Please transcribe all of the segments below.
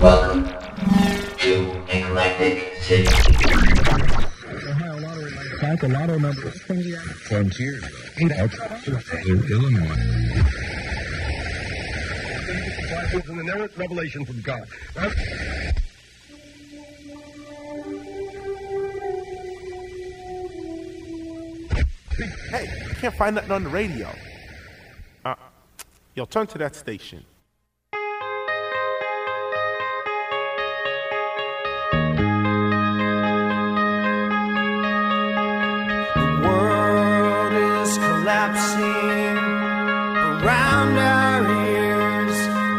Welcome to Eclectic City. Ohio number Frontier. Illinois. and the narrative revelation from God. Hey, I can't find nothing on the radio. Uh, yo, turn to that station.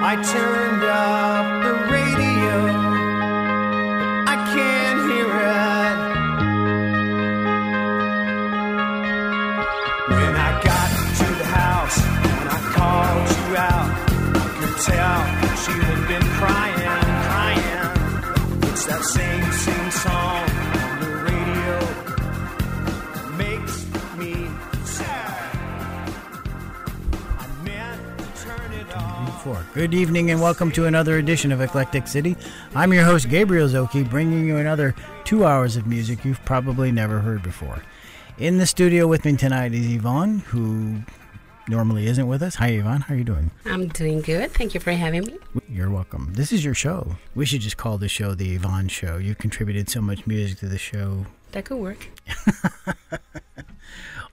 I turned 4. Good evening and welcome to another edition of Eclectic City. I'm your host, Gabriel Zoki, bringing you another two hours of music you've probably never heard before. In the studio with me tonight is Yvonne, who normally isn't with us. Hi, Yvonne. How are you doing? I'm doing good. Thank you for having me. You're welcome. This is your show. We should just call the show the Yvonne Show. You've contributed so much music to the show. That could work.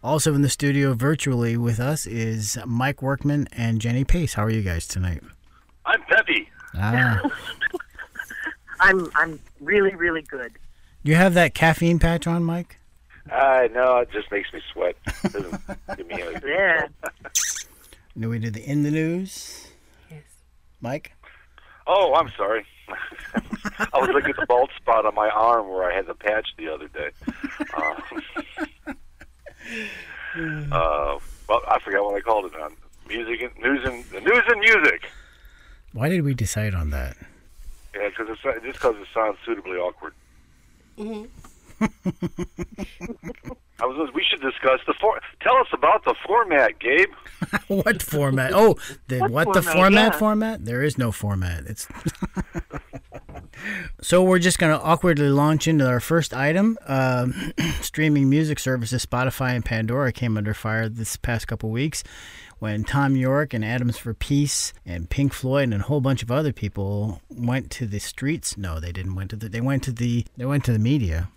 Also in the studio virtually with us is Mike Workman and Jenny Pace. How are you guys tonight? I'm Peppy. Ah, I'm I'm really really good. you have that caffeine patch on, Mike? I know it just makes me sweat. Doesn't give me Yeah. Do we do the in the news? Yes. Mike? Oh, I'm sorry. I was looking at the bald spot on my arm where I had the patch the other day. Uh, uh, well, I forgot what I called it on. Music and news and the news and music. Why did we decide on that? Yeah, because it's just because it sounds suitably awkward. I was. We should discuss the for. Tell us about the format, Gabe. what format? Oh, the what, the format? format Yeah. format? There is no format. It's So we're just going to awkwardly launch into our first item. Um streaming music services Spotify and Pandora came under fire this past couple weeks when Thom Yorke and Atoms for Peace and Pink Floyd and a whole bunch of other people went to the streets. No, they didn't went to the they went to the they went to the media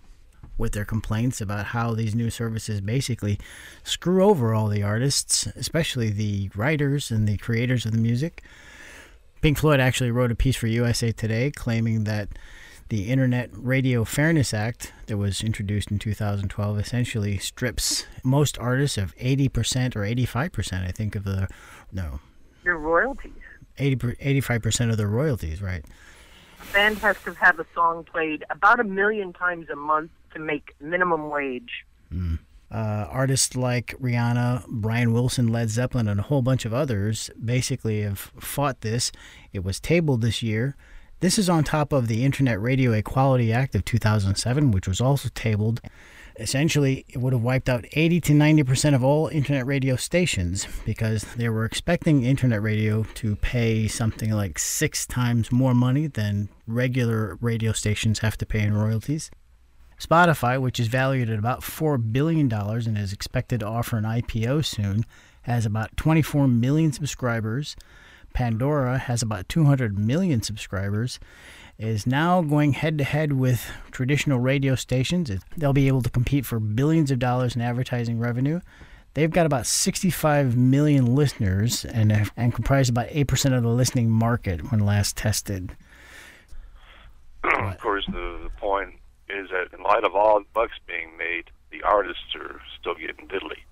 with their complaints about how these new services basically screw over all the artists, especially the writers and the creators of the music. Pink Floyd actually wrote a piece for USA Today claiming that the Internet Radio Fairness Act that was introduced in 2012 essentially strips most artists of 80% or 85%, I think, of the no, Your royalties. 80 85% of their royalties, right? A band has to have a song played about a million times a month to make minimum wage. Hmm. Uh, artists like Rihanna, Brian Wilson, Led Zeppelin, and a whole bunch of others basically have fought this. It was tabled this year. This is on top of the Internet Radio Equality Act of 2007, which was also tabled. Essentially, it would have wiped out 80 to 90% of all internet radio stations because they were expecting internet radio to pay something like six times more money than regular radio stations have to pay in royalties. Spotify, which is valued at about $4 billion and is expected to offer an IPO soon, has about 24 million subscribers. Pandora has about 200 million subscribers. Is now going head to head with traditional radio stations. They'll be able to compete for billions of dollars in advertising revenue. They've got about 65 million listeners and, and comprise about 8% of the listening market when last tested. of course, the, the point is that in light of all the bucks being made, the artists are still getting diddly.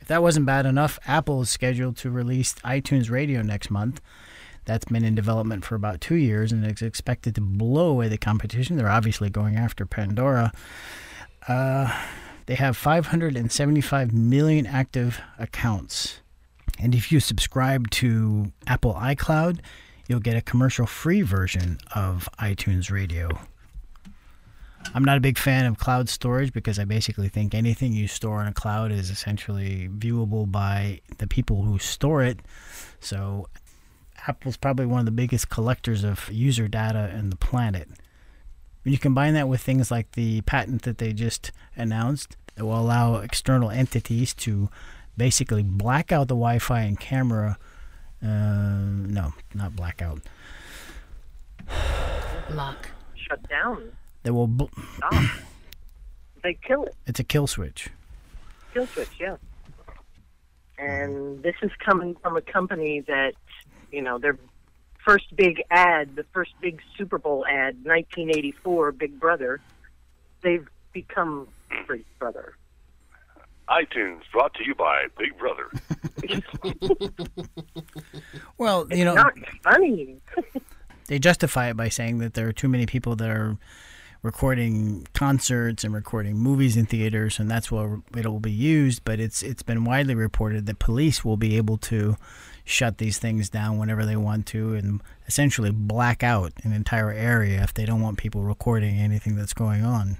If that wasn't bad enough, Apple is scheduled to release iTunes Radio next month. That's been in development for about two years and is expected to blow away the competition. They're obviously going after Pandora. Uh, they have 575 million active accounts. And if you subscribe to Apple iCloud, you'll get a commercial free version of iTunes Radio. I'm not a big fan of cloud storage because I basically think anything you store in a cloud is essentially viewable by the people who store it. So Apple's probably one of the biggest collectors of user data in the planet. When you combine that with things like the patent that they just announced that will allow external entities to basically black out the Wi Fi and camera. Uh, no, not blackout. Block. Shut down. That will. Bl- Stop. they kill it. it's a kill switch. Kill switch, yeah. Mm-hmm. And this is coming from a company that, you know, their first big ad, the first big Super Bowl ad, 1984, Big Brother, they've become Big Brother. iTunes brought to you by Big Brother. Well, you know, Not funny. they justify it by saying that there are too many people that are recording concerts and recording movies in theaters, and that's where it will be used. But it's it's been widely reported that police will be able to shut these things down whenever they want to, and essentially black out an entire area if they don't want people recording anything that's going on.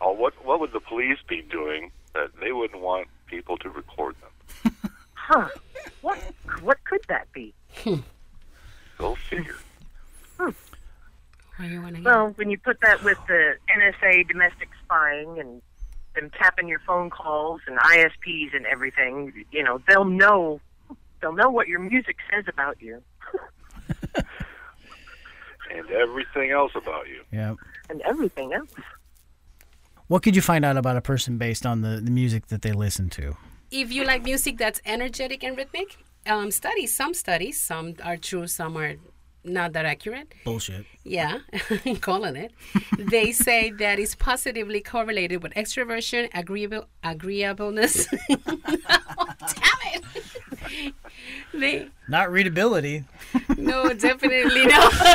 Oh, what what would the police be doing that they wouldn't want people to record them? Huh. What what could that be? Go figure. Hmm. Where you want to? Well, when you put that with the NSA domestic spying and them tapping your phone calls and ISPs and everything, you know, they'll know they'll know what your music says about you And everything else about you. Yeah. and everything else. What could you find out about a person based on the, the music that they listen to? if you like music that's energetic and rhythmic, um, studies, some studies, some are true, some are not that accurate. Bullshit. Yeah, calling it. they say that it's positively correlated with extroversion, agreeable, agreeableness. Damn it! they Not readability. no, definitely not.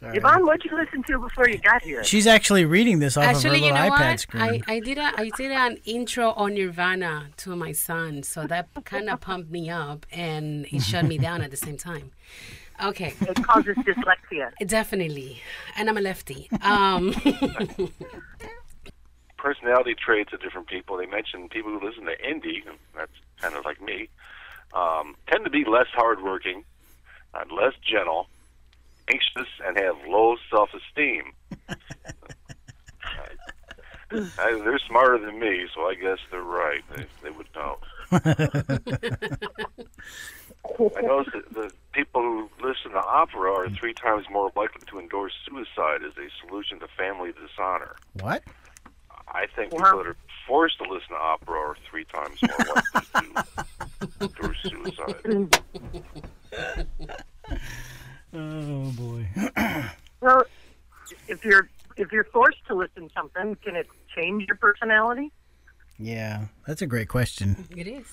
Yvonne, what'd you listen to before you got here? She's actually reading this off Actually, of her you little know iPad what? screen. I, I did a I did an intro on Nirvana to my son, so that kind of pumped me up and it shut me down at the same time. Okay, It causes dyslexia. definitely, and I'm a lefty. Um, Personality traits of different people. They mentioned people who listen to indie, and that's kind of like me, um, tend to be less hardworking, uh, less gentle, anxious, and have low self-esteem. They're smarter than me, so I guess they're right. They, they would know. I noticed that the people who listen to opera are three times more likely to endorse suicide as a solution to family dishonor. what? I think Wow. people that are forced to listen to opera are three times more likely to endorse suicide. Oh boy. Well, if you're if you're forced to listen to something, can it change your personality? Yeah, that's a great question. it is.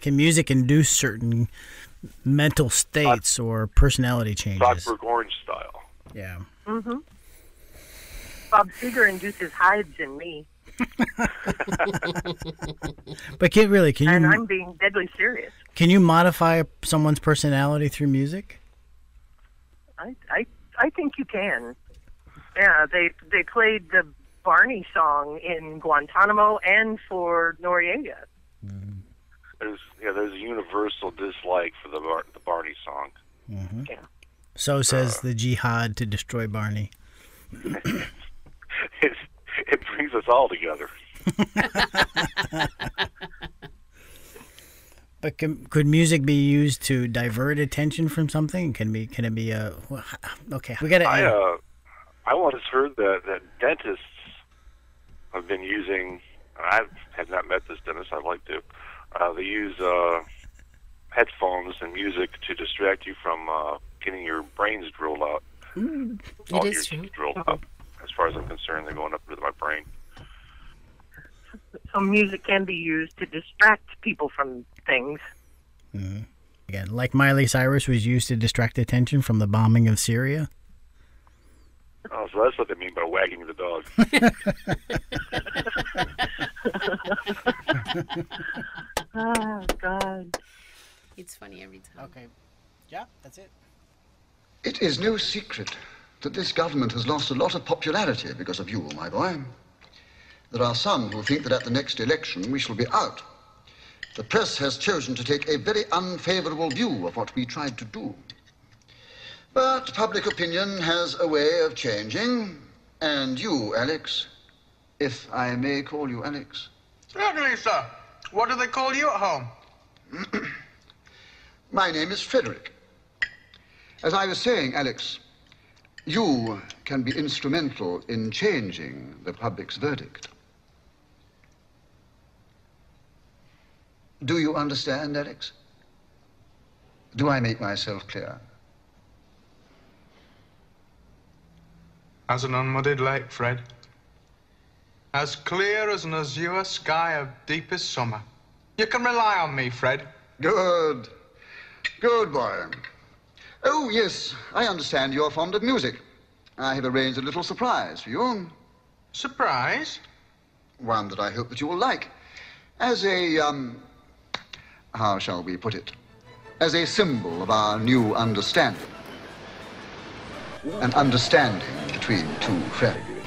Can music induce certain mental states or personality changes? Clockwork Orange style. Yeah. Mm-hmm. Bob Seger induces hives in me, But can really can you? and you I'm being deadly serious. can you modify someone's personality through music? I, I, I think you can. Yeah, they they played the Barney song in Guantanamo and for Noriega. There's yeah, there's a universal dislike for the Bar- the Barney song. Mm-hmm. Yeah. So says uh, the jihad to destroy Barney. It, it brings us all together. But can, could music be used to divert attention from something? Can be can it be a well, okay? We got to. I uh, I once heard that that dentists have been using. I have not met this dentist. I'd like to. Uh, they use uh, headphones and music to distract you from uh, getting your brains drilled out. All is true. teeth drilled out. As far as I'm concerned, they're going up into my brain. So music can be used to distract people from things. Mm-hmm. Again, like Miley Cyrus was used to distract attention from the bombing of Syria. Oh, so that's what they mean by wagging the dog. Oh God. It's funny every time. Okay. Yeah, that's it. It is no secret that this government has lost a lot of popularity because of you, my boy. There are some who think that at the next election we shall be out. The press has chosen to take a very unfavorable view of what we tried to do. But public opinion has a way of changing, and you, Alex, if I may call you Alex, Certainly, sir. What do they call you at home? my name is Frederick. As I was saying, Alex, you can be instrumental in changing the public's verdict. Do you understand, Alex? Do I make myself clear? As an unmuddied lake, Fred. As clear as an azure sky of deepest summer. You can rely on me, Fred. Good. Good boy. Oh, yes, I understand you're fond of music. I have arranged a little surprise for you. Surprise? One that I hope that you will like. As a, um, how shall we put it? As a symbol of our new understanding. An understanding between two friends.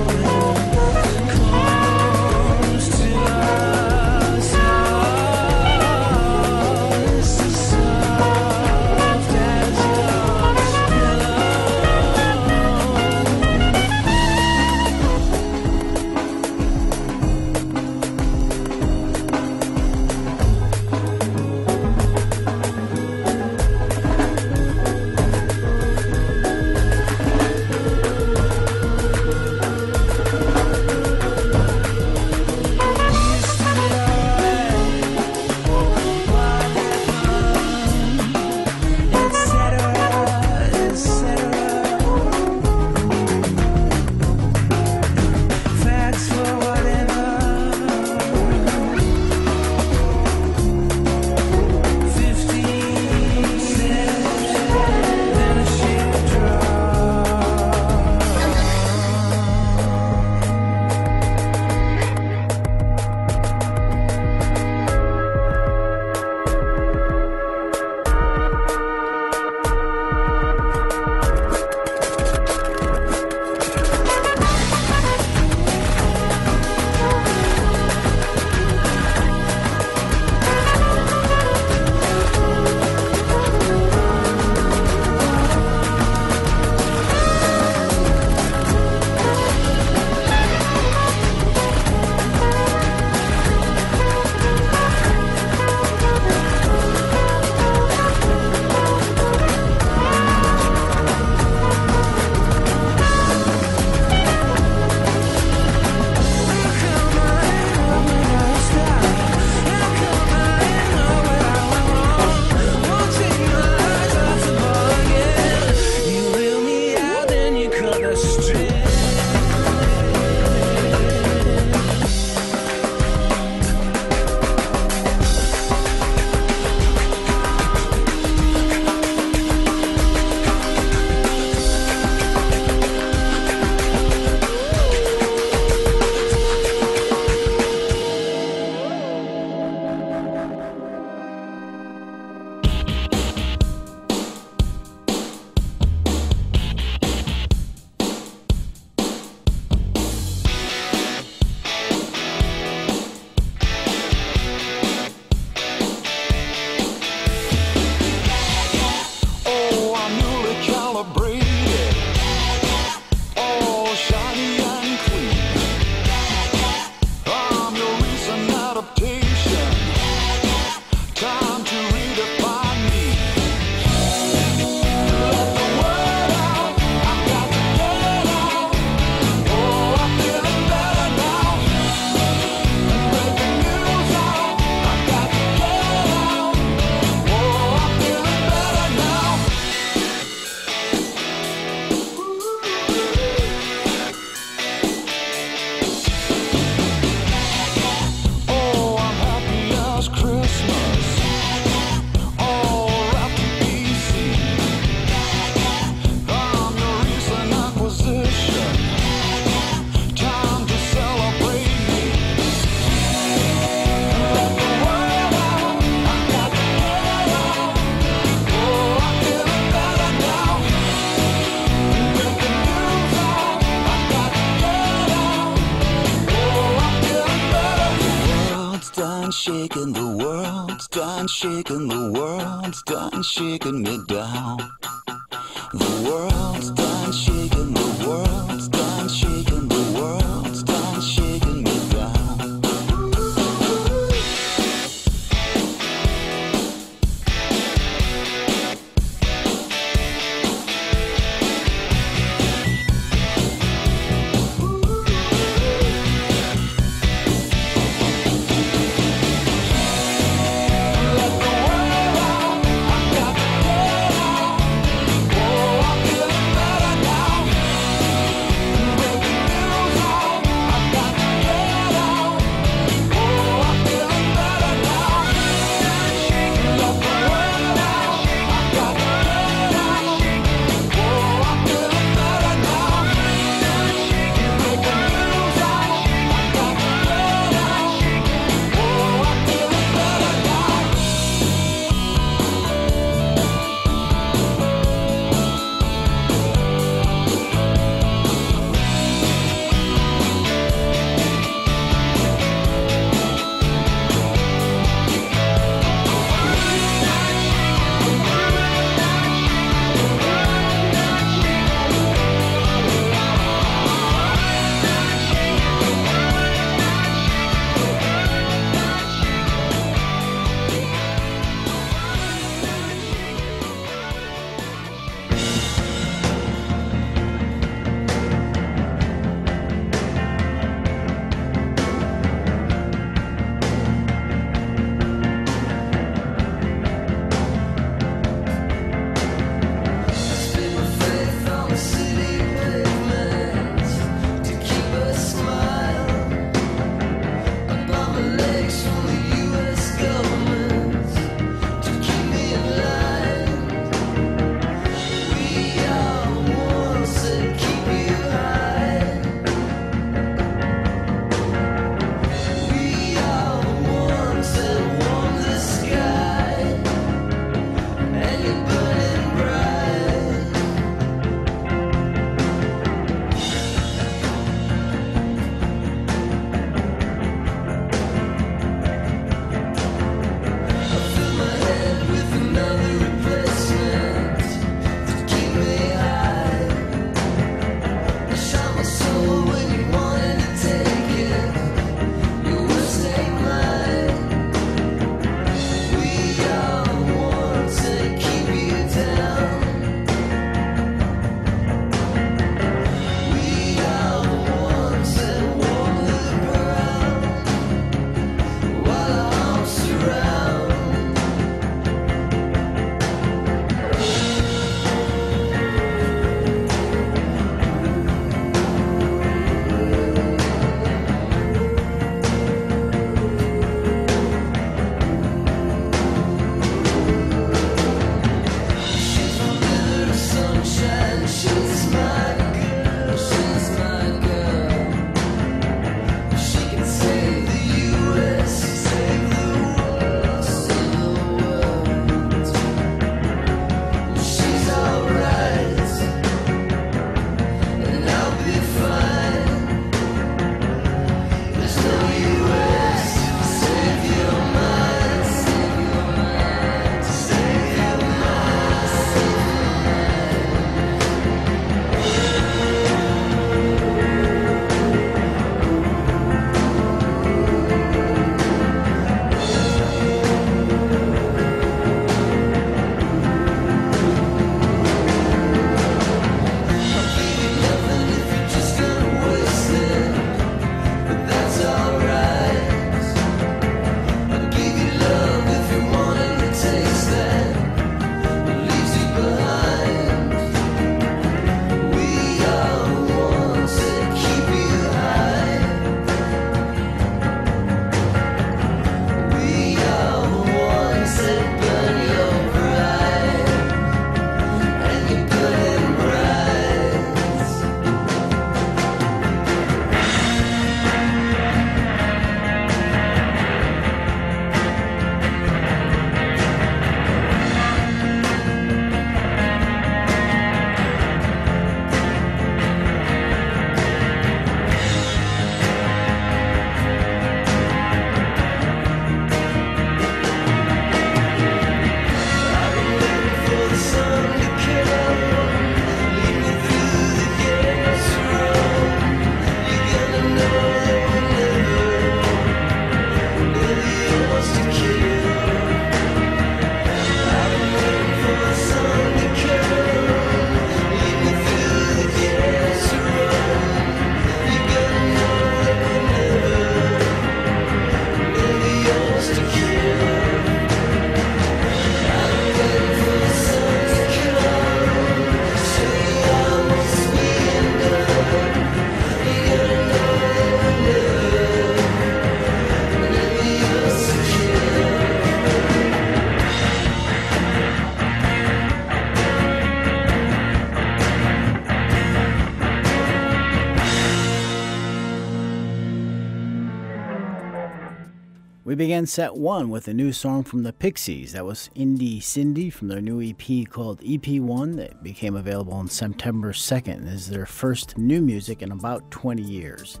Began set one with a new song from the Pixies. That was Indie Cindy from their new EP called EP1 that became available on September 2nd. This is their first new music in about 20 years.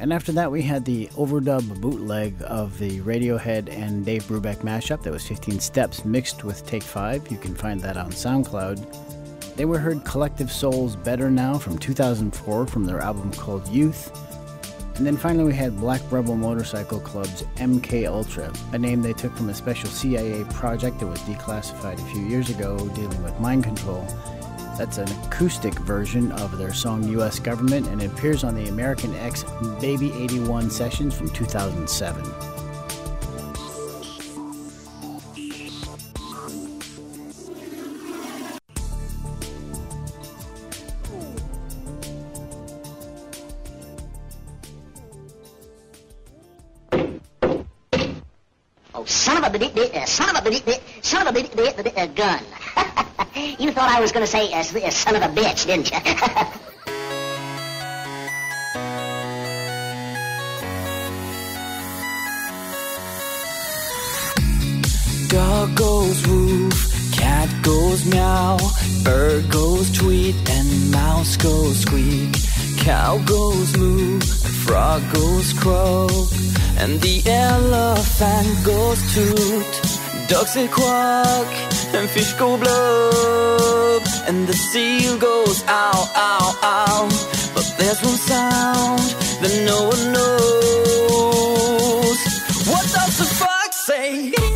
And after that, we had the overdub bootleg of the Radiohead and Dave Brubeck mashup that was 15 Steps mixed with Take 5. You can find that on SoundCloud. They were heard Collective Soul's Better Now from 2004 from their album called Youth. And then finally, we had Black Rebel Motorcycle Club's MK Ultra, a name they took from a special CIA project that was declassified a few years ago dealing with mind control. That's an acoustic version of their song US Government, and it appears on the American X Baby 81 sessions from 2007. A bit, bit, uh, gun. you thought I was going to say uh, s- uh, son of a bitch, didn't you? Dog goes woof, cat goes meow, bird goes tweet, and mouse goes squeak. Cow goes moo, frog goes croak, and the elephant goes toot. Ducks say quack, and fish go blub, and the seal goes ow, ow, ow. But there's one sound that no one knows. What does the fox say?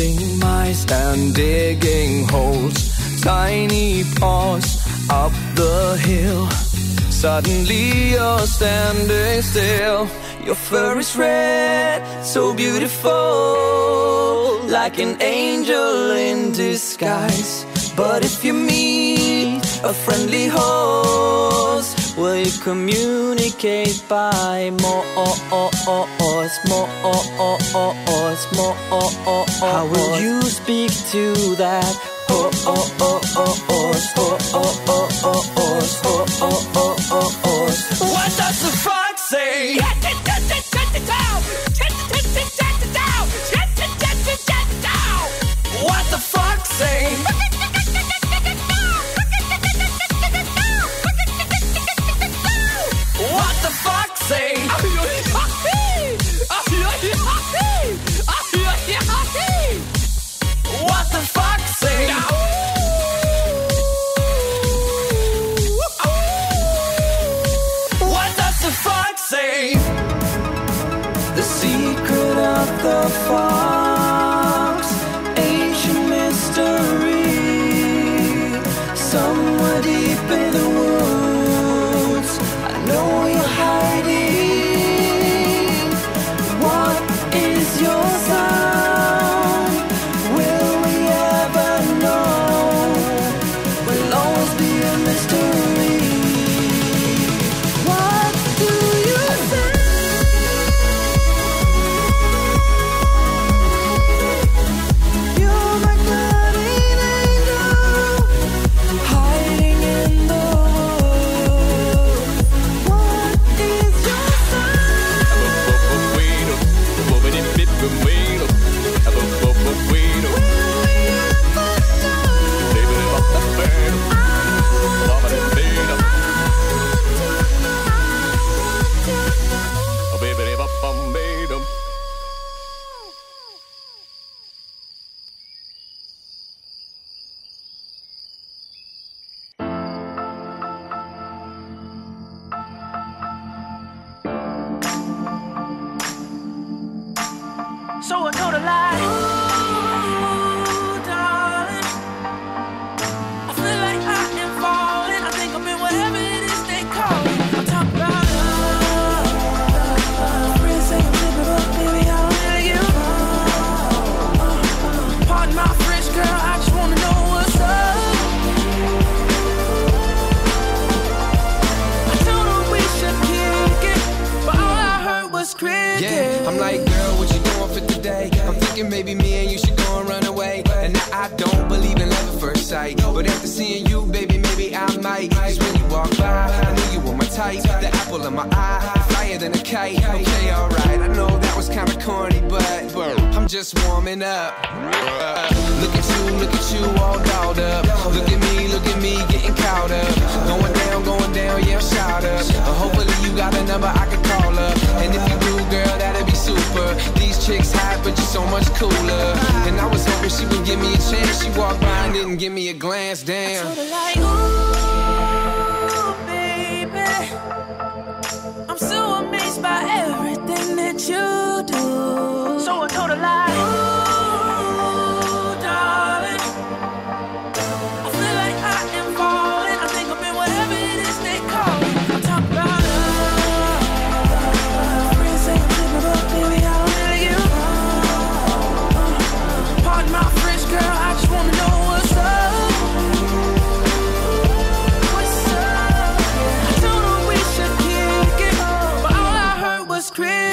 Chasing mice and digging holes. Tiny paws up the hill. Suddenly you're standing still. Your fur is red, so beautiful, like an angel in disguise. But if you meet a friendly host, will you communicate by more, more, more? How will you speak to that? Oh, oh, oh, oh, oh, oh, oh, oh, oh, oh, oh, oh, oh, oh, oh.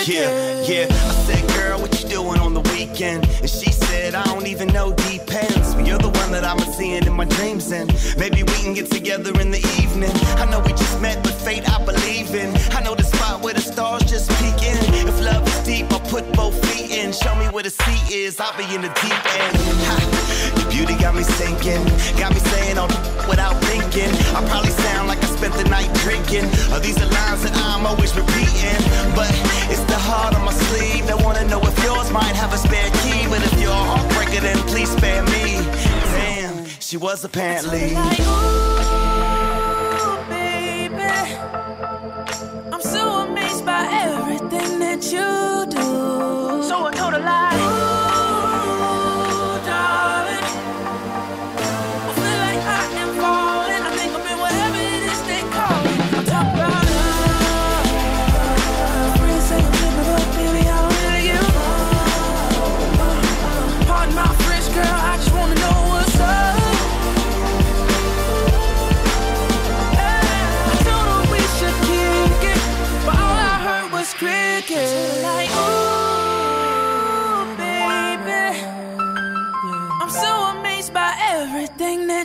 Yeah, yeah. I said, girl you doing on the weekend? And she said, I don't even know, depends. But you're the one that I'm seeing in my dreams, and maybe we can get together in the evening. I know we just met, but fate I believe in. I know the spot where the stars just peek in. If love is deep, I'll put both feet in. Show me where the sea is, I'll be in the deep end. Ha, your beauty got me sinking, got me saying all without thinking. I probably sound like I spent the night drinking. Are these the lines that I'm always repeating? But it's the heart on my sleeve that wanna know if yours might have a spare key, but if you're heartbreaker, then please spare me. Damn, she was apparently. I'm so amazed by everything that you.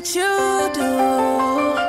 you do.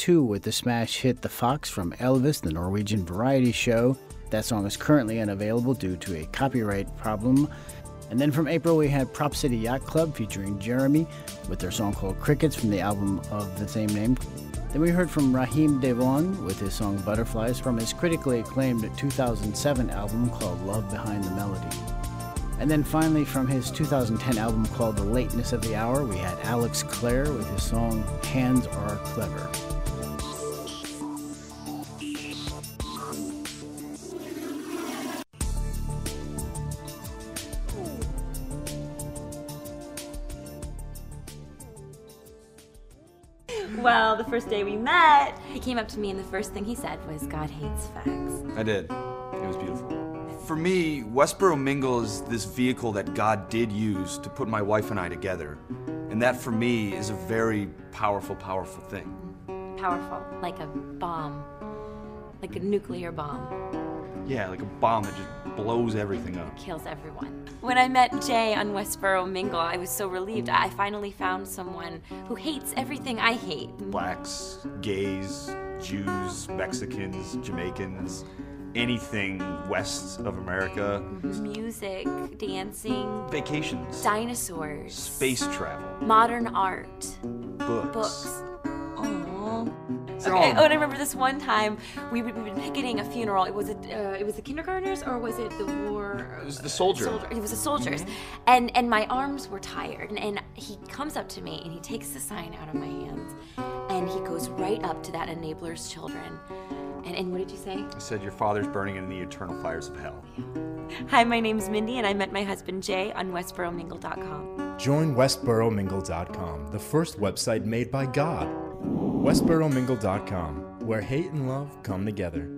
Two with the smash hit The Fox from Ylvis, the Norwegian variety show. That song is currently unavailable due to a copyright problem. And then from April, we had Prop City Yacht Club featuring Jeremy with their song called Crickets from the album of the same name. Then we heard from Raheem DeVaughn with his song Butterflies from his critically acclaimed 2007 album called Love Behind the Melody. And then finally, from his 2010 album called The Lateness of the Hour, we had Alex Clare with his song Hands Are Clever. Well, the first day we met, he came up to me and the first thing he said was, God hates facts. I did. It was beautiful. For me, Westboro Mingle is this vehicle that God did use to put my wife and I together. And that for me is a very powerful, powerful thing. Powerful, like a bomb, like a nuclear bomb, Yeah, like a bomb that just blows everything up. kills everyone. When I met Jay on Westboro Mingle, I was so relieved. I finally found someone who hates everything I hate. Blacks, gays, Jews, Mexicans, Jamaicans, anything west of America. Music, dancing, Vacations, dinosaurs, space travel, modern art, books. books. Aww. So- Okay. Oh, and I remember this one time we we'd been picketing a funeral. It was it uh, it was the kindergartners or was it the war? It was the soldier. Soldier. It was the soldiers, and and my arms were tired. And, and he comes up to me and he takes the sign out of my hands, and he goes right up to that enabler's children. And, and what did you say? I said your father's burning in the eternal fires of hell. Hi, my name's Mindy, and I met my husband Jay on WestboroMingle.com. Join WestboroMingle.com, the first website made by God. WestboroMingle.com, where hate and love come together.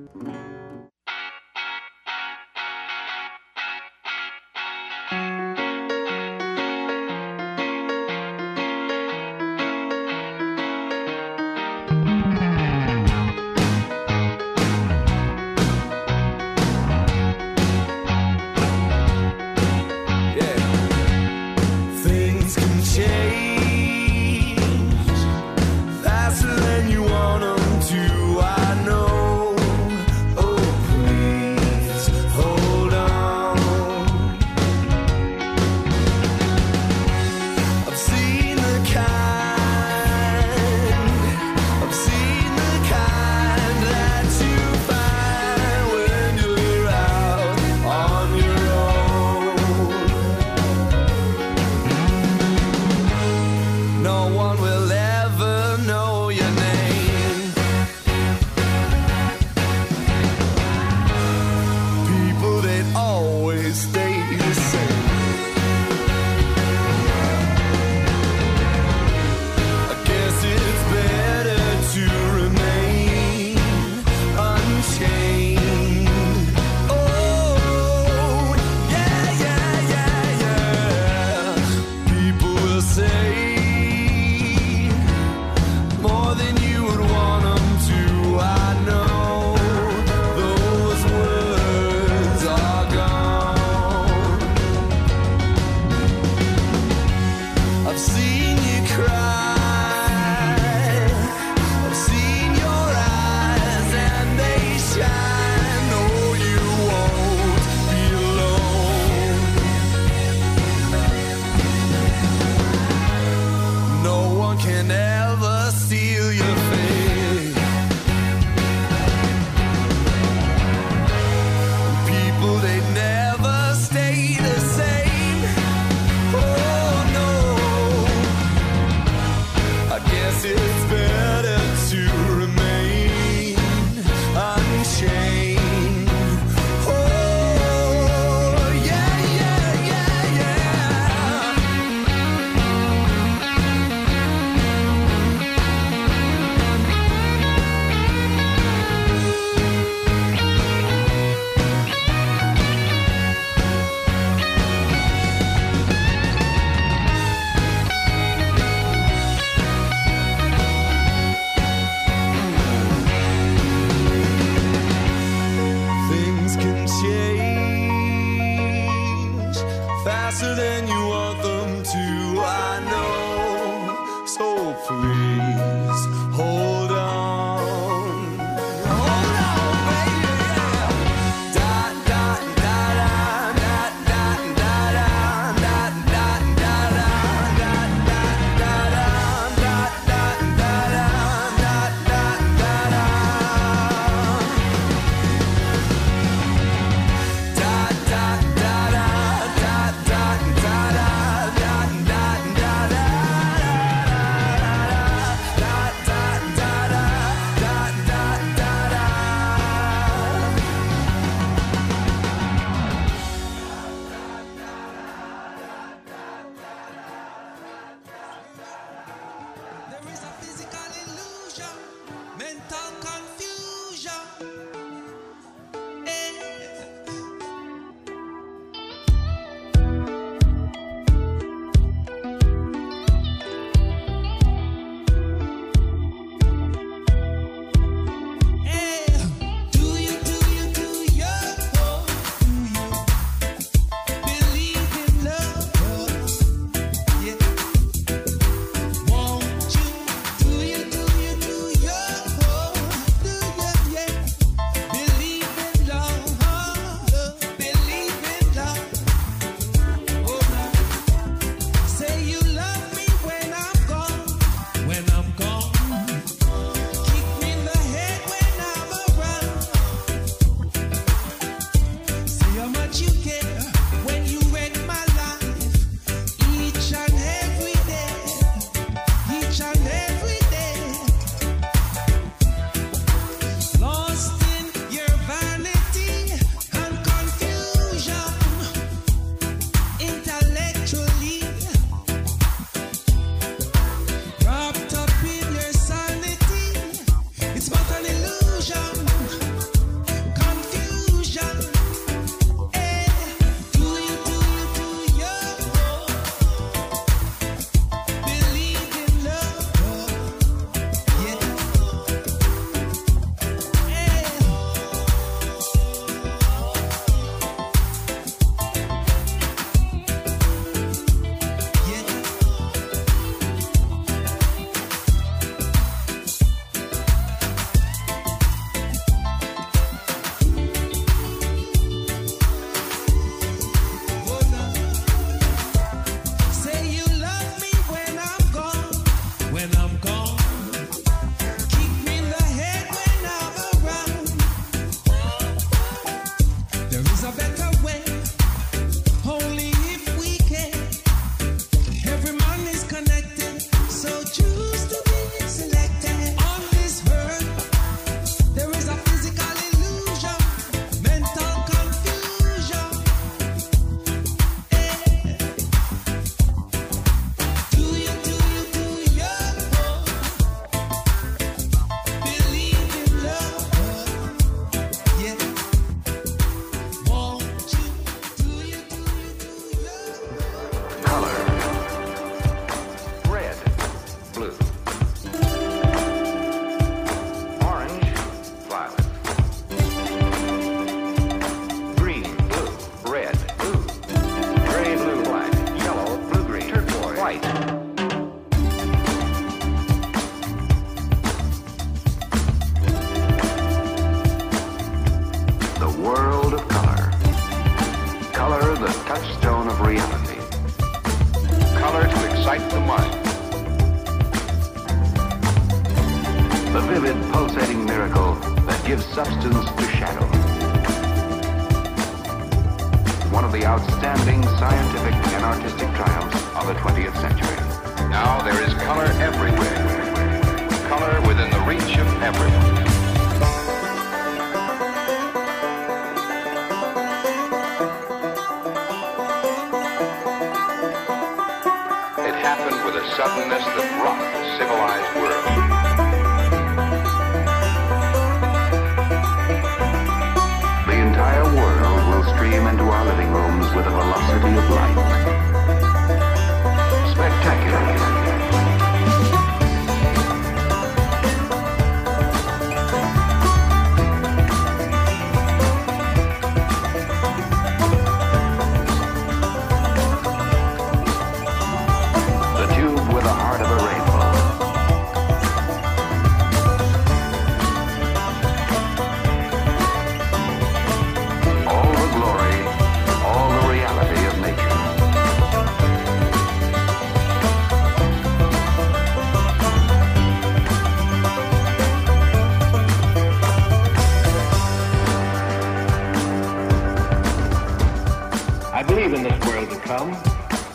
in this world to come,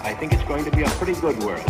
I think it's going to be a pretty good world.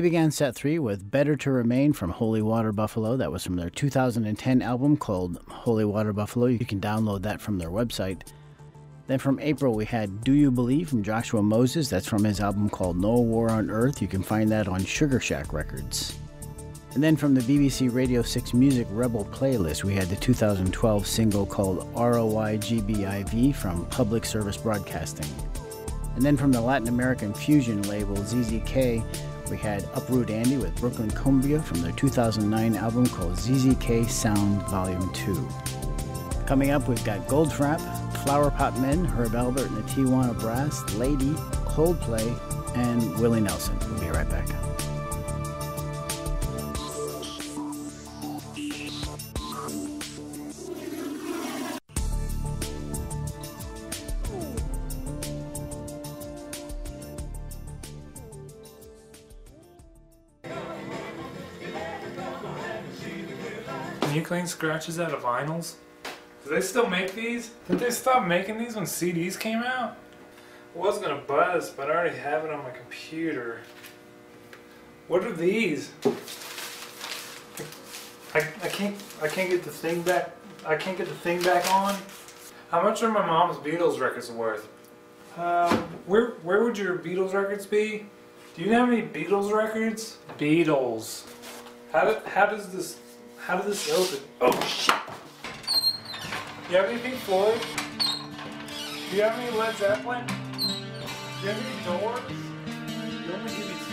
We began set three with Better to Remain from Holy Water Buffalo. That was from their 2010 album called Holy Water Buffalo. You can download that from their website. Then from April, we had Do You Believe from Joshua Moses. That's from his album called No War on Earth. You can find that on Sugar Shack Records. And then from the BBC Radio 6 Music Rebel playlist, we had the 2012 single called ROYGBIV from Public Service Broadcasting. And then from the Latin American fusion label ZZK, we had Uproot Andy with Brooklyn Cumbia from their 2009 album called ZZK Sound Volume 2. Coming up, we've got Goldfrapp, Flower Pot Men, Herb Alpert and the Tijuana Brass, Lady, Coldplay, and Willie Nelson. Scratches out of vinyls? Do they still make these? Did they stop making these when CDs came out? I was gonna buy this, but I already have it on my computer. What are these? I, I can't I can't get the thing back I can't get the thing back on. How much are my mom's Beatles records worth? Uh, where where would your Beatles records be? Do you have any Beatles records? Beatles. How how does this how does this open? Oh shit! Do you have any Pink Floyd? Do you have any Led Zeppelin? Do you have any Doors? You only give me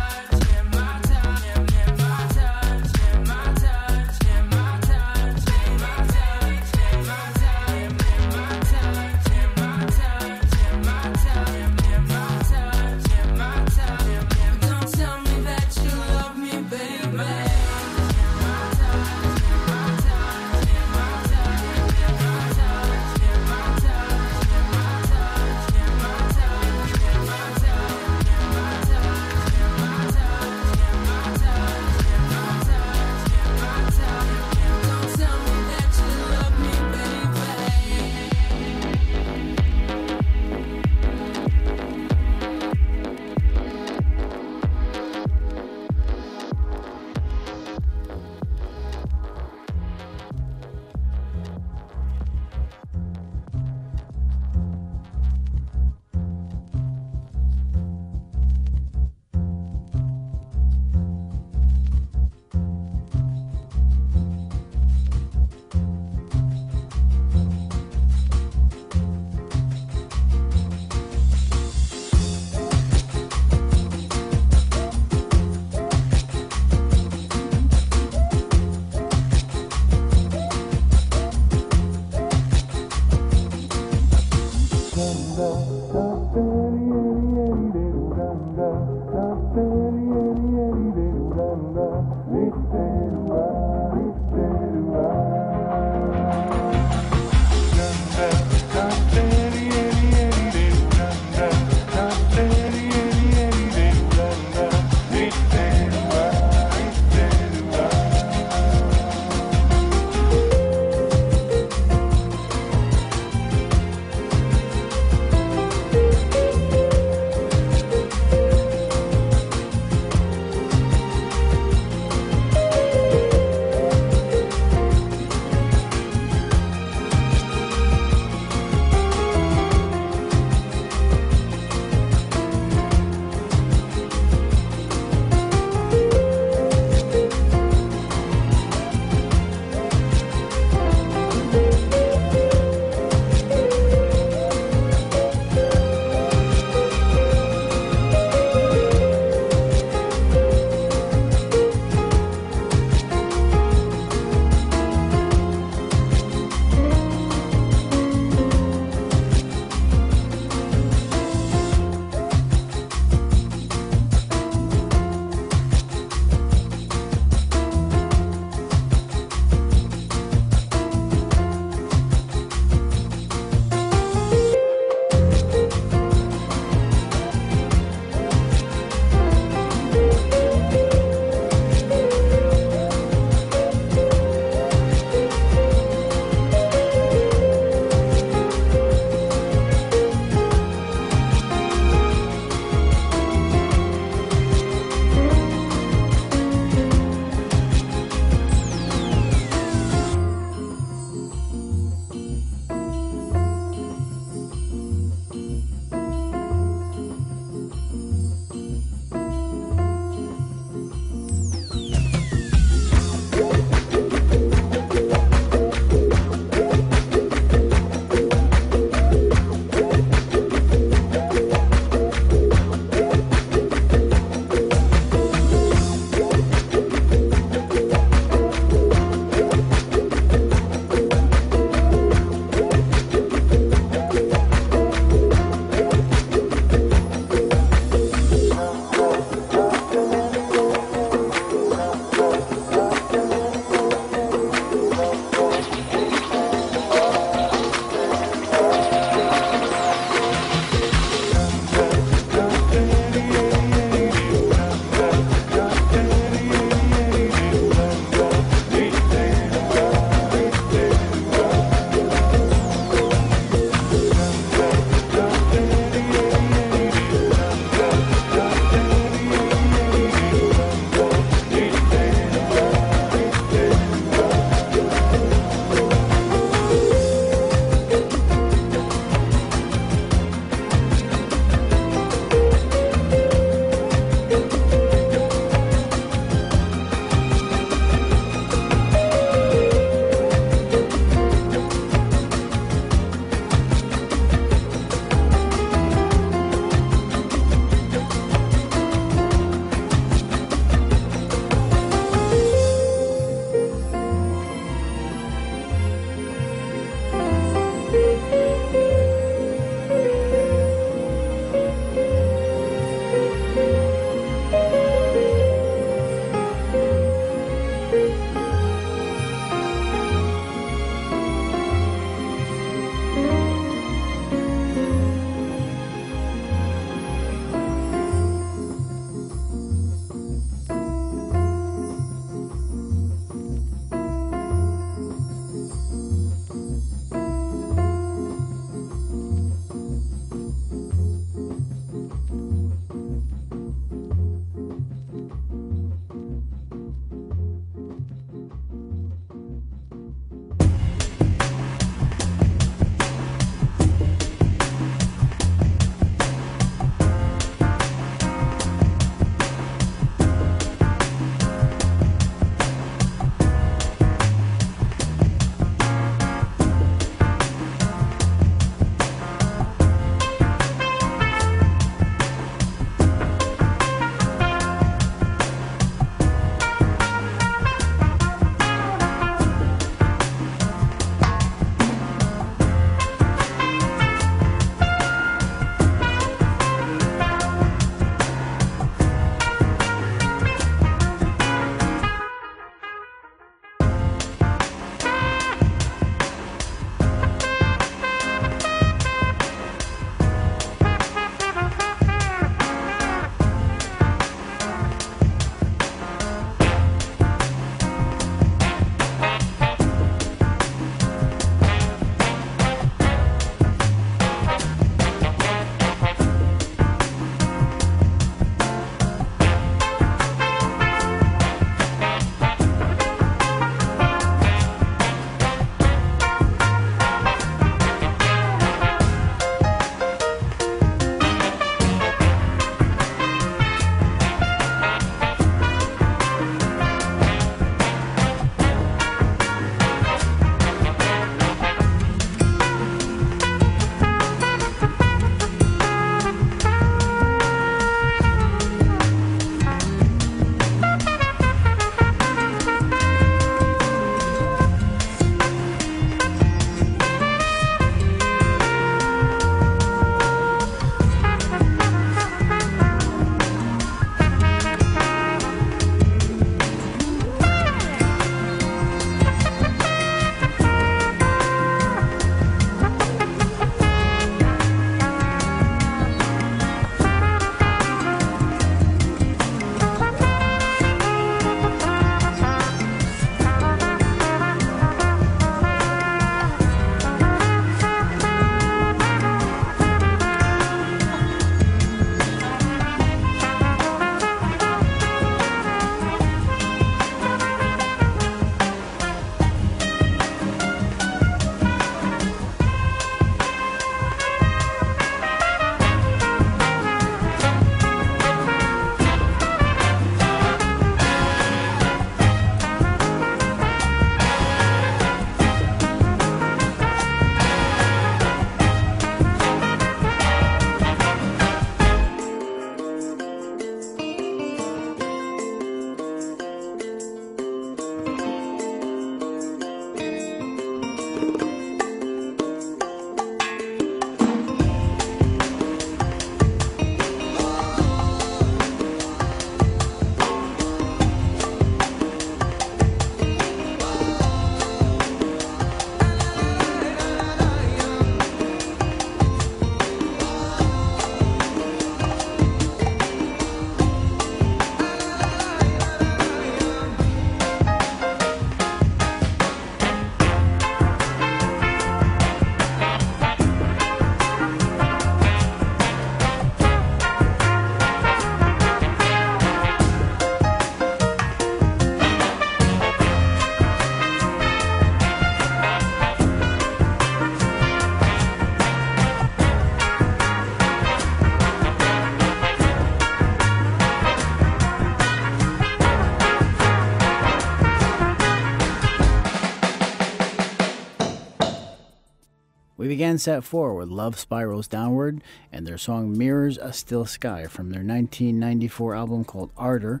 Began set four with Love Spirals Downward and their song Mirrors a Still Sky from their 1994 album called Ardor.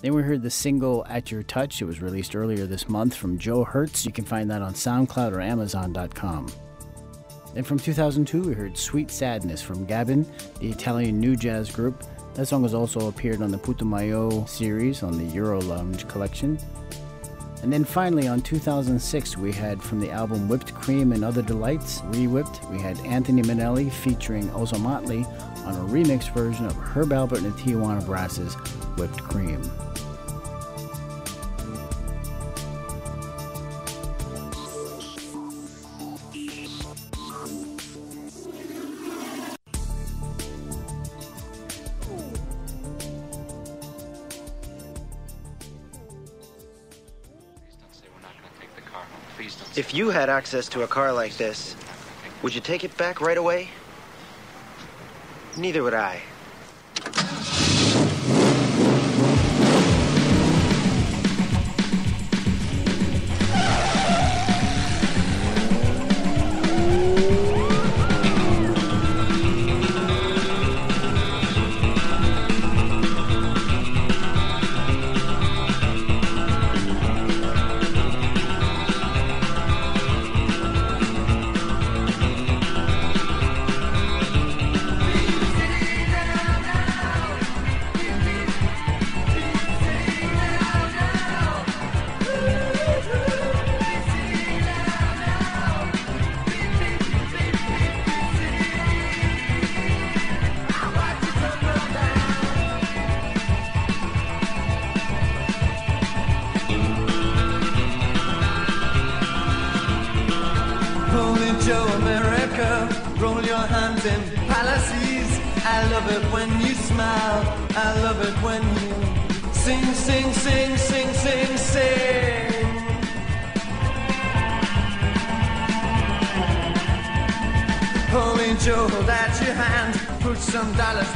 Then we heard the single At Your Touch. It was released earlier this month from Joe Hertz. You can find that on SoundCloud or Amazon.com. Then from 2002, we heard Sweet Sadness from Gabin, the Italian new jazz group. That song has also appeared on the Putumayo series on the Euro Lounge collection. And then finally, on 2006, we had from the album Whipped Cream and Other Delights, Re-Whipped, we had Anthony Minelli featuring Ozomatli on a remix version of Herb Alpert and the Tijuana Brass's Whipped Cream. If you had access to a car like this, would you take it back right away? Neither would I.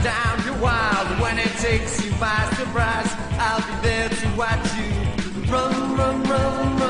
down. You're wild when it takes you by surprise. I'll be there to watch you run, run, run, run,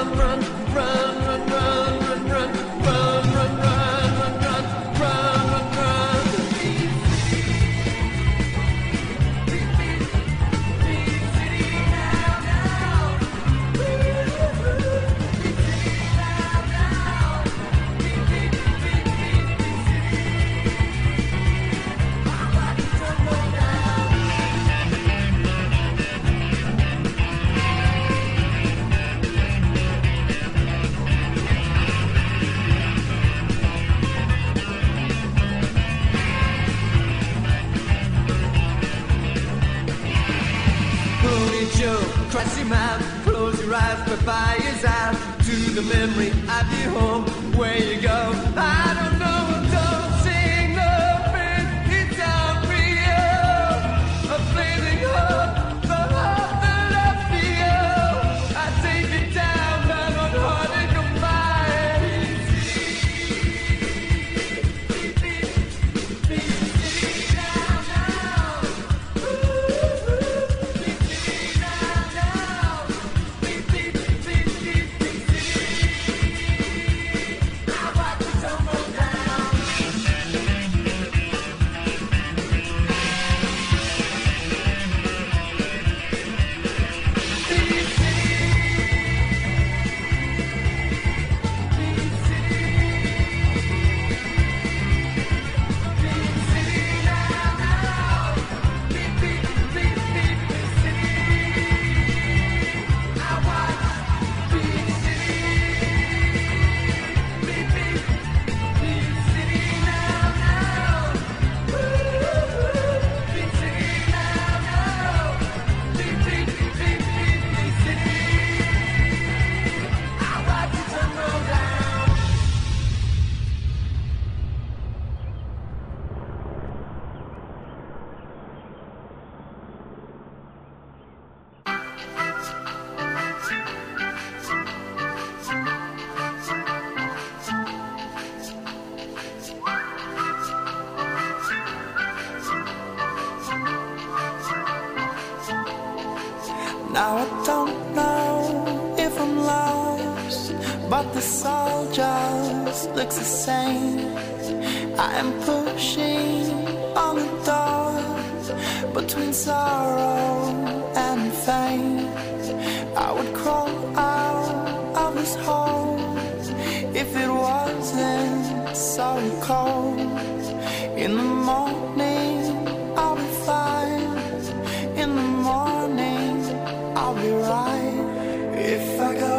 If I go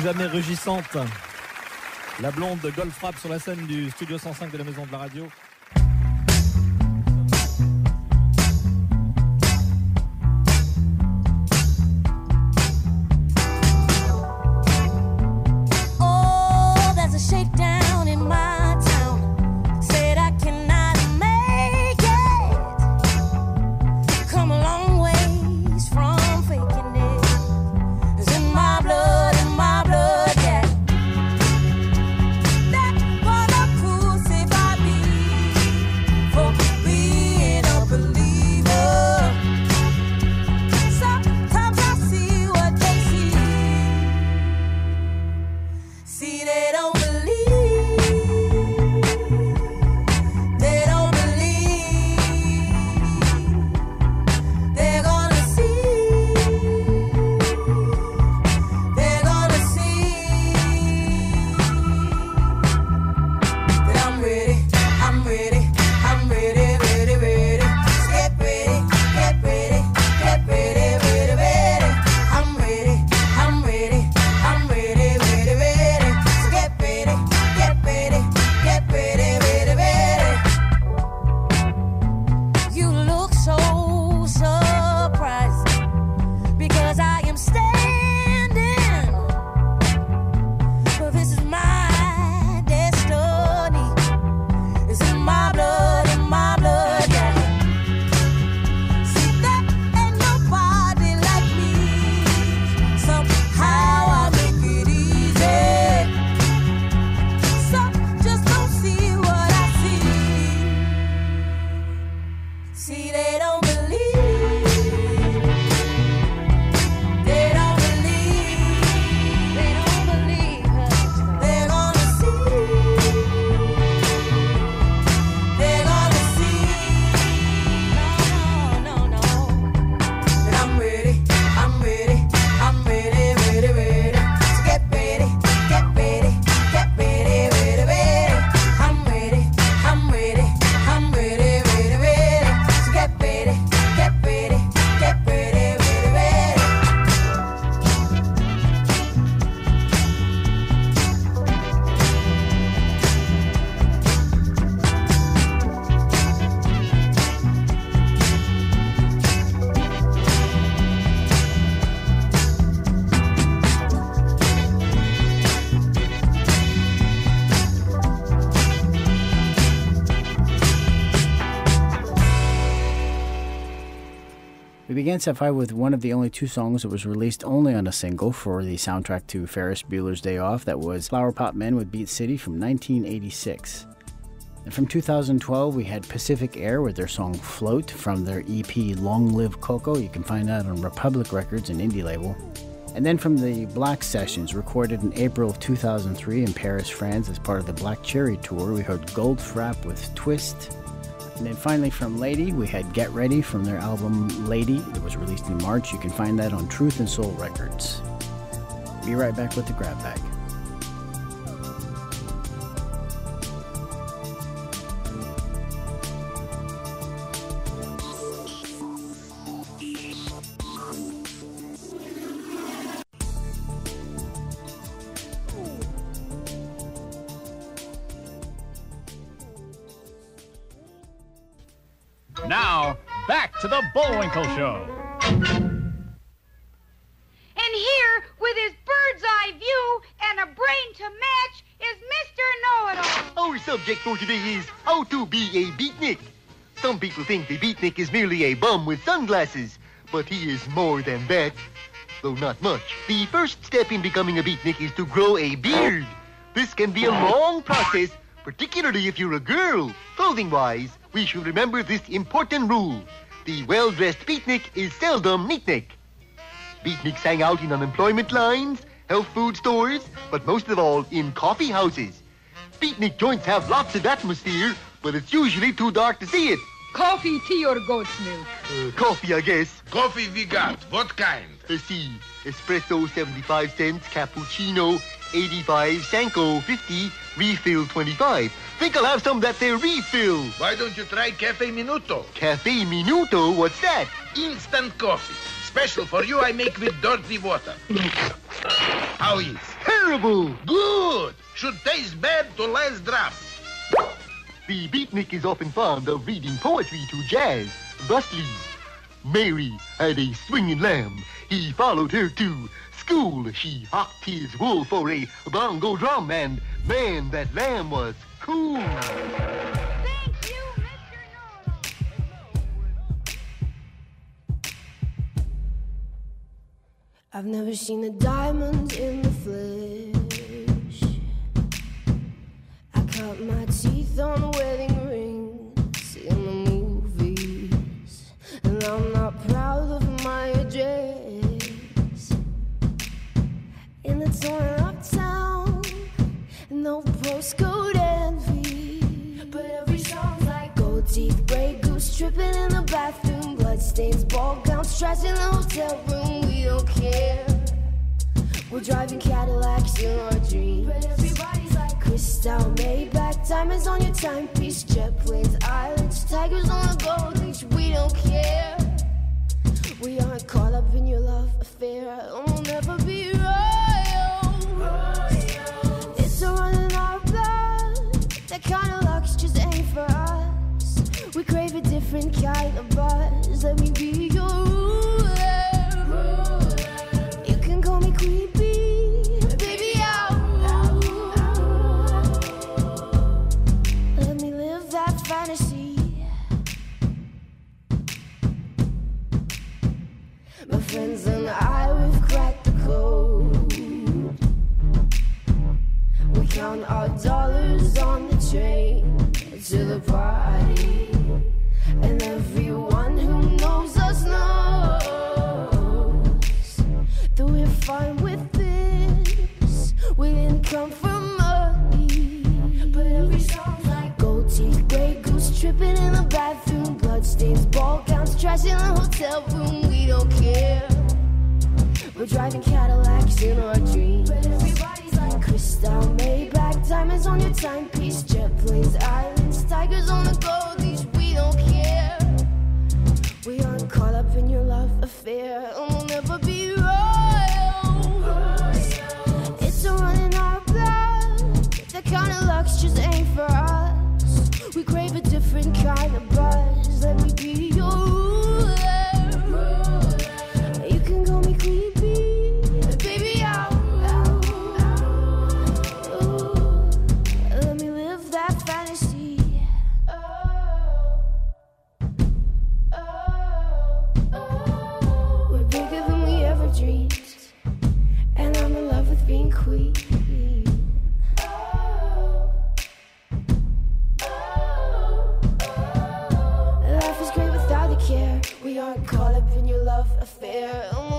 jamais rugissante. La blonde de Goldfrapp sur la scène du studio 105 de la Maison de la Radio. Set 5 with one of the only two songs that was released only on a single for the soundtrack to Ferris Bueller's Day Off. That was Flower Pot Men with Beat City from 1986. And from 2012, we had Pacific Air with their song Float from their EP Long Live Coco. You can find that on Republic Records, an indie label. And then from the Black Sessions, recorded in April of 2003 in Paris, France, as part of the Black Cherry Tour, we heard Goldfrapp with Twist. And then finally from Lady, we had Get Ready from their album Lady that was released in March. You can find that on Truth and Soul Records. Be right back with the grab bag. People think the beatnik is merely a bum with sunglasses, but he is more than that. Though not much. The first step in becoming a beatnik is to grow a beard. This can be a long process, particularly if you're a girl. Clothing-wise, we should remember this important rule. The well-dressed beatnik is seldom neatnik. Beatniks hang out in unemployment lines, health food stores, but most of all in coffee houses. Beatnik joints have lots of atmosphere, but it's usually too dark to see it. Coffee, tea, or goat's milk? Uh, coffee, I guess. Coffee we got. What kind? Let's see. Espresso, 75 cents. Cappuccino, 85. Sanka, 50. Refill, 25. Think I'll have some that they refill. Why don't you try Cafe Minuto? Cafe Minuto? What's that? Instant coffee. special for you I make with dirty water. How is? Terrible! Good! Should taste bad to last drop. The beatnik is often fond of reading poetry to jazz. Thusly, Mary had a swinging lamb. He followed her to school. She hocked his wool for a bongo drum, and man, that lamb was cool. I've never seen a diamond in the flesh. Cut my teeth on wedding rings in the movies, and I'm not proud of my address. In the torn up town, no postcode envy, but every song's like gold teeth, gray goose tripping in the bathroom, bloodstains, ball gowns, trash in the hotel room. We don't care. We're driving Cadillacs in our dreams. Crystal, Maybach, diamonds on your timepiece, jet planes, islands, tigers on the gold leash. We don't care. We aren't caught up in your love affair, we'll never be royal. It's a run in our blood. That kind of luck's just ain't for us. We crave a different kind of buzz. Let me be count our dollars on the train to the party. And everyone who knows us knows that we're fine with this. We didn't come from money. But every song's like gold teeth, gray goose tripping in the bathroom, bloodstains, ball gowns, trash in the hotel room. We don't care. We're driving Cadillacs in our dreams. Crystal, Maybach, diamonds on your timepiece, jet planes, islands, tigers on the gold leash. We don't care. We aren't caught up in your love affair, and we'll never be royal. It's a run in our blood. That kind of luck's just ain't for us. We crave a different kind of buzz. Caught up in your love affair, mm,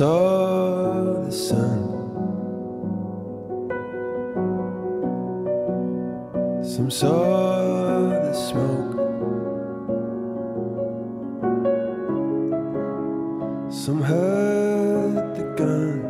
saw the sun. Some saw the smoke. Some heard the gun.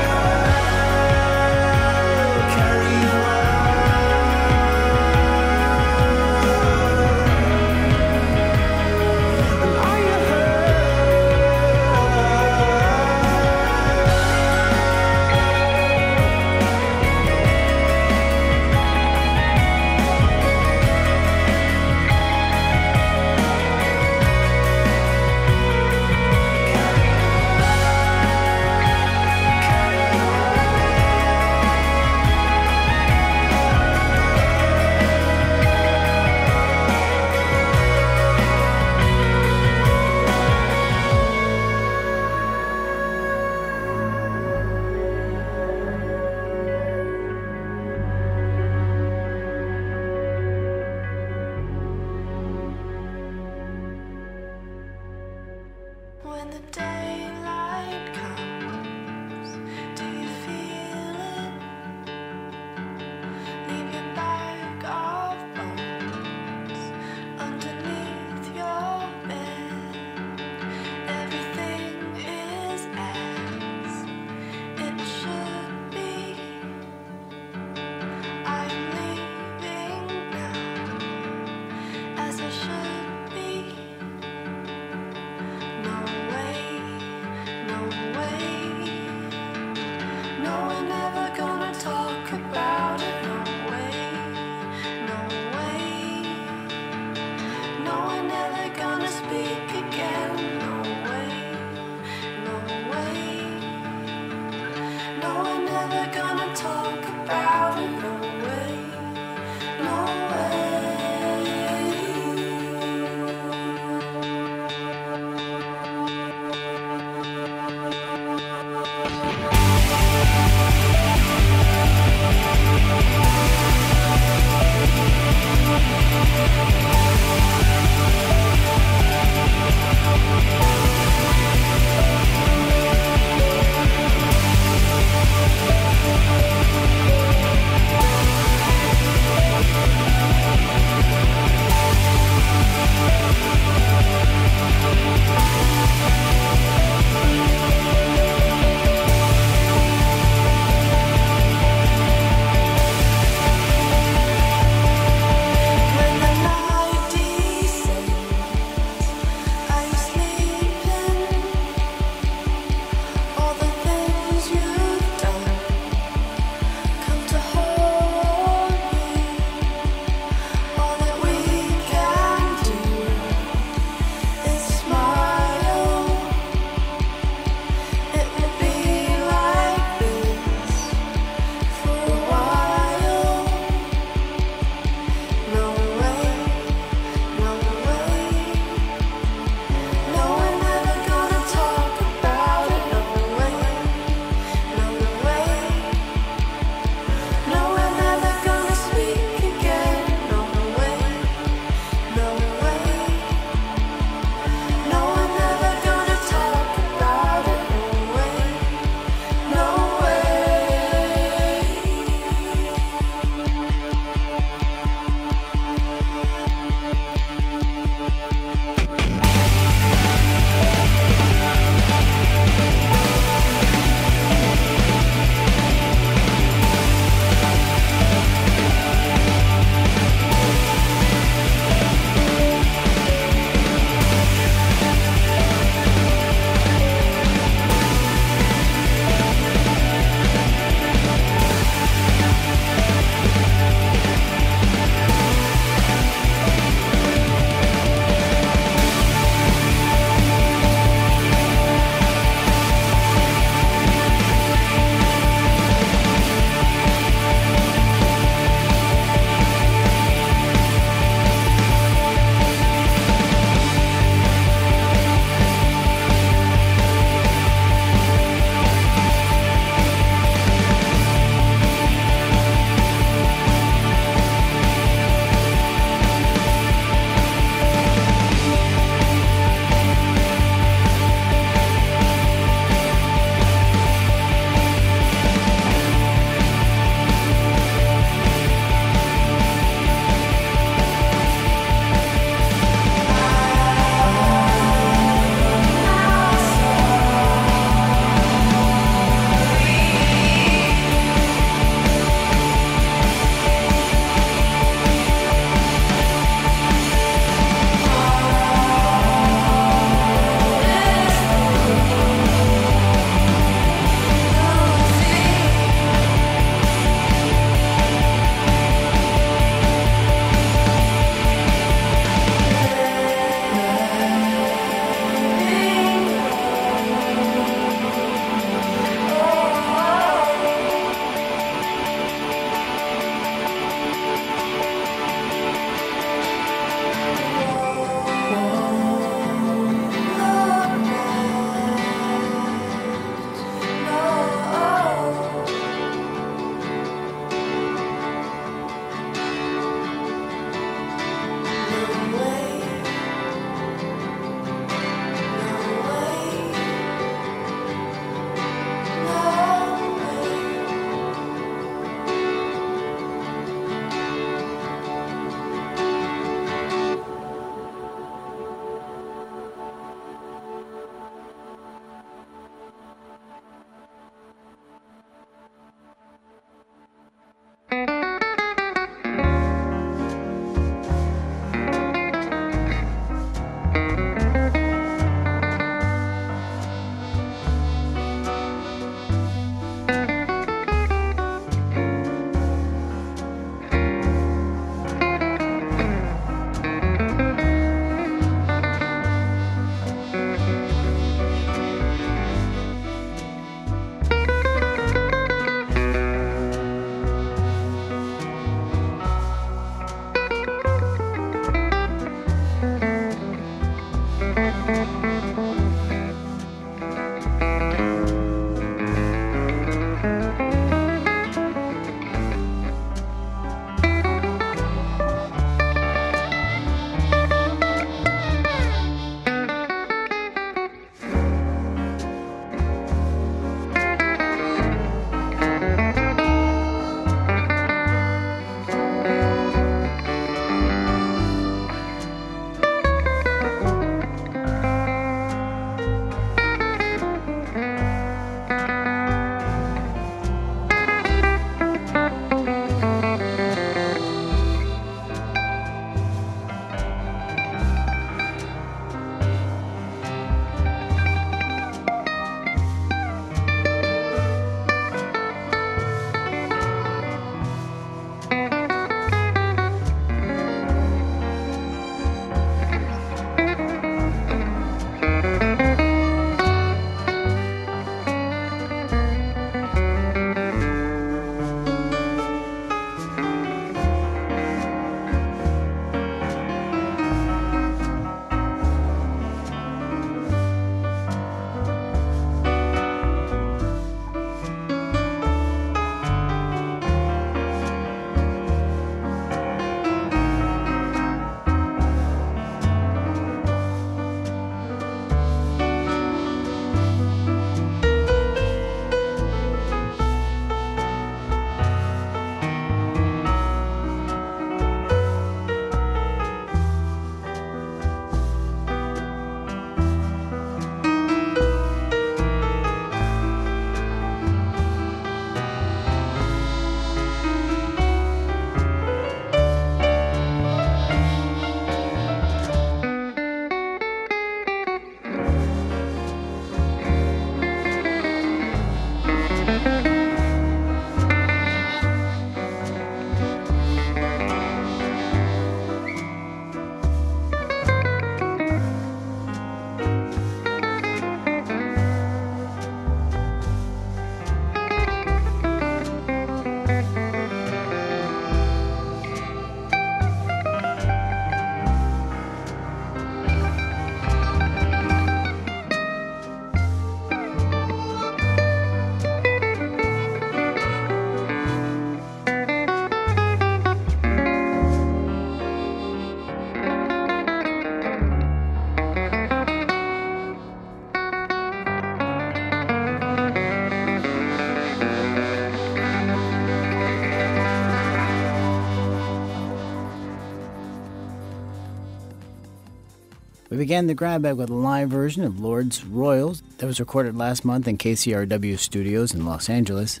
We began the grab bag with a live version of Lorde's Royals that was recorded last month in KCRW studios in Los Angeles.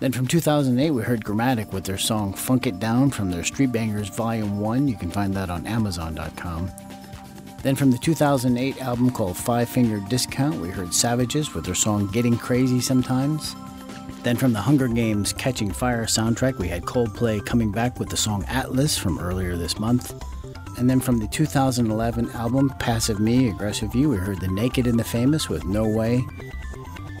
Then from 2008, we heard Gramatik with their song Funk It Down from their Street Bangerz Volume 1. You can find that on Amazon.com. Then from the 2008 album called Five Finger Discount, we heard Savages with their song Getting Crazy Sometimes. Then from the Hunger Games Catching Fire soundtrack, we had Coldplay coming back with the song Atlas from earlier this month. And then from the 2011 album Passive Me, Aggressive You, we heard The Naked and the Famous with No Way.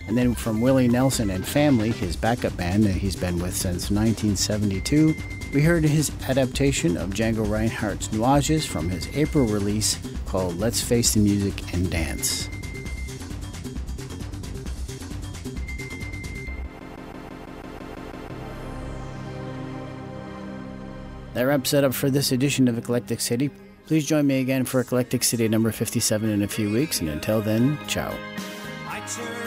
And then from Willie Nelson and Family, his backup band that he's been with since 1972, we heard his adaptation of Django Reinhardt's Nuages from his April release called Let's Face the Music and Dance. That wraps it up for this edition of Eclectic City. Please join me again for Eclectic City number 57 in a few weeks, and until then, ciao. I turned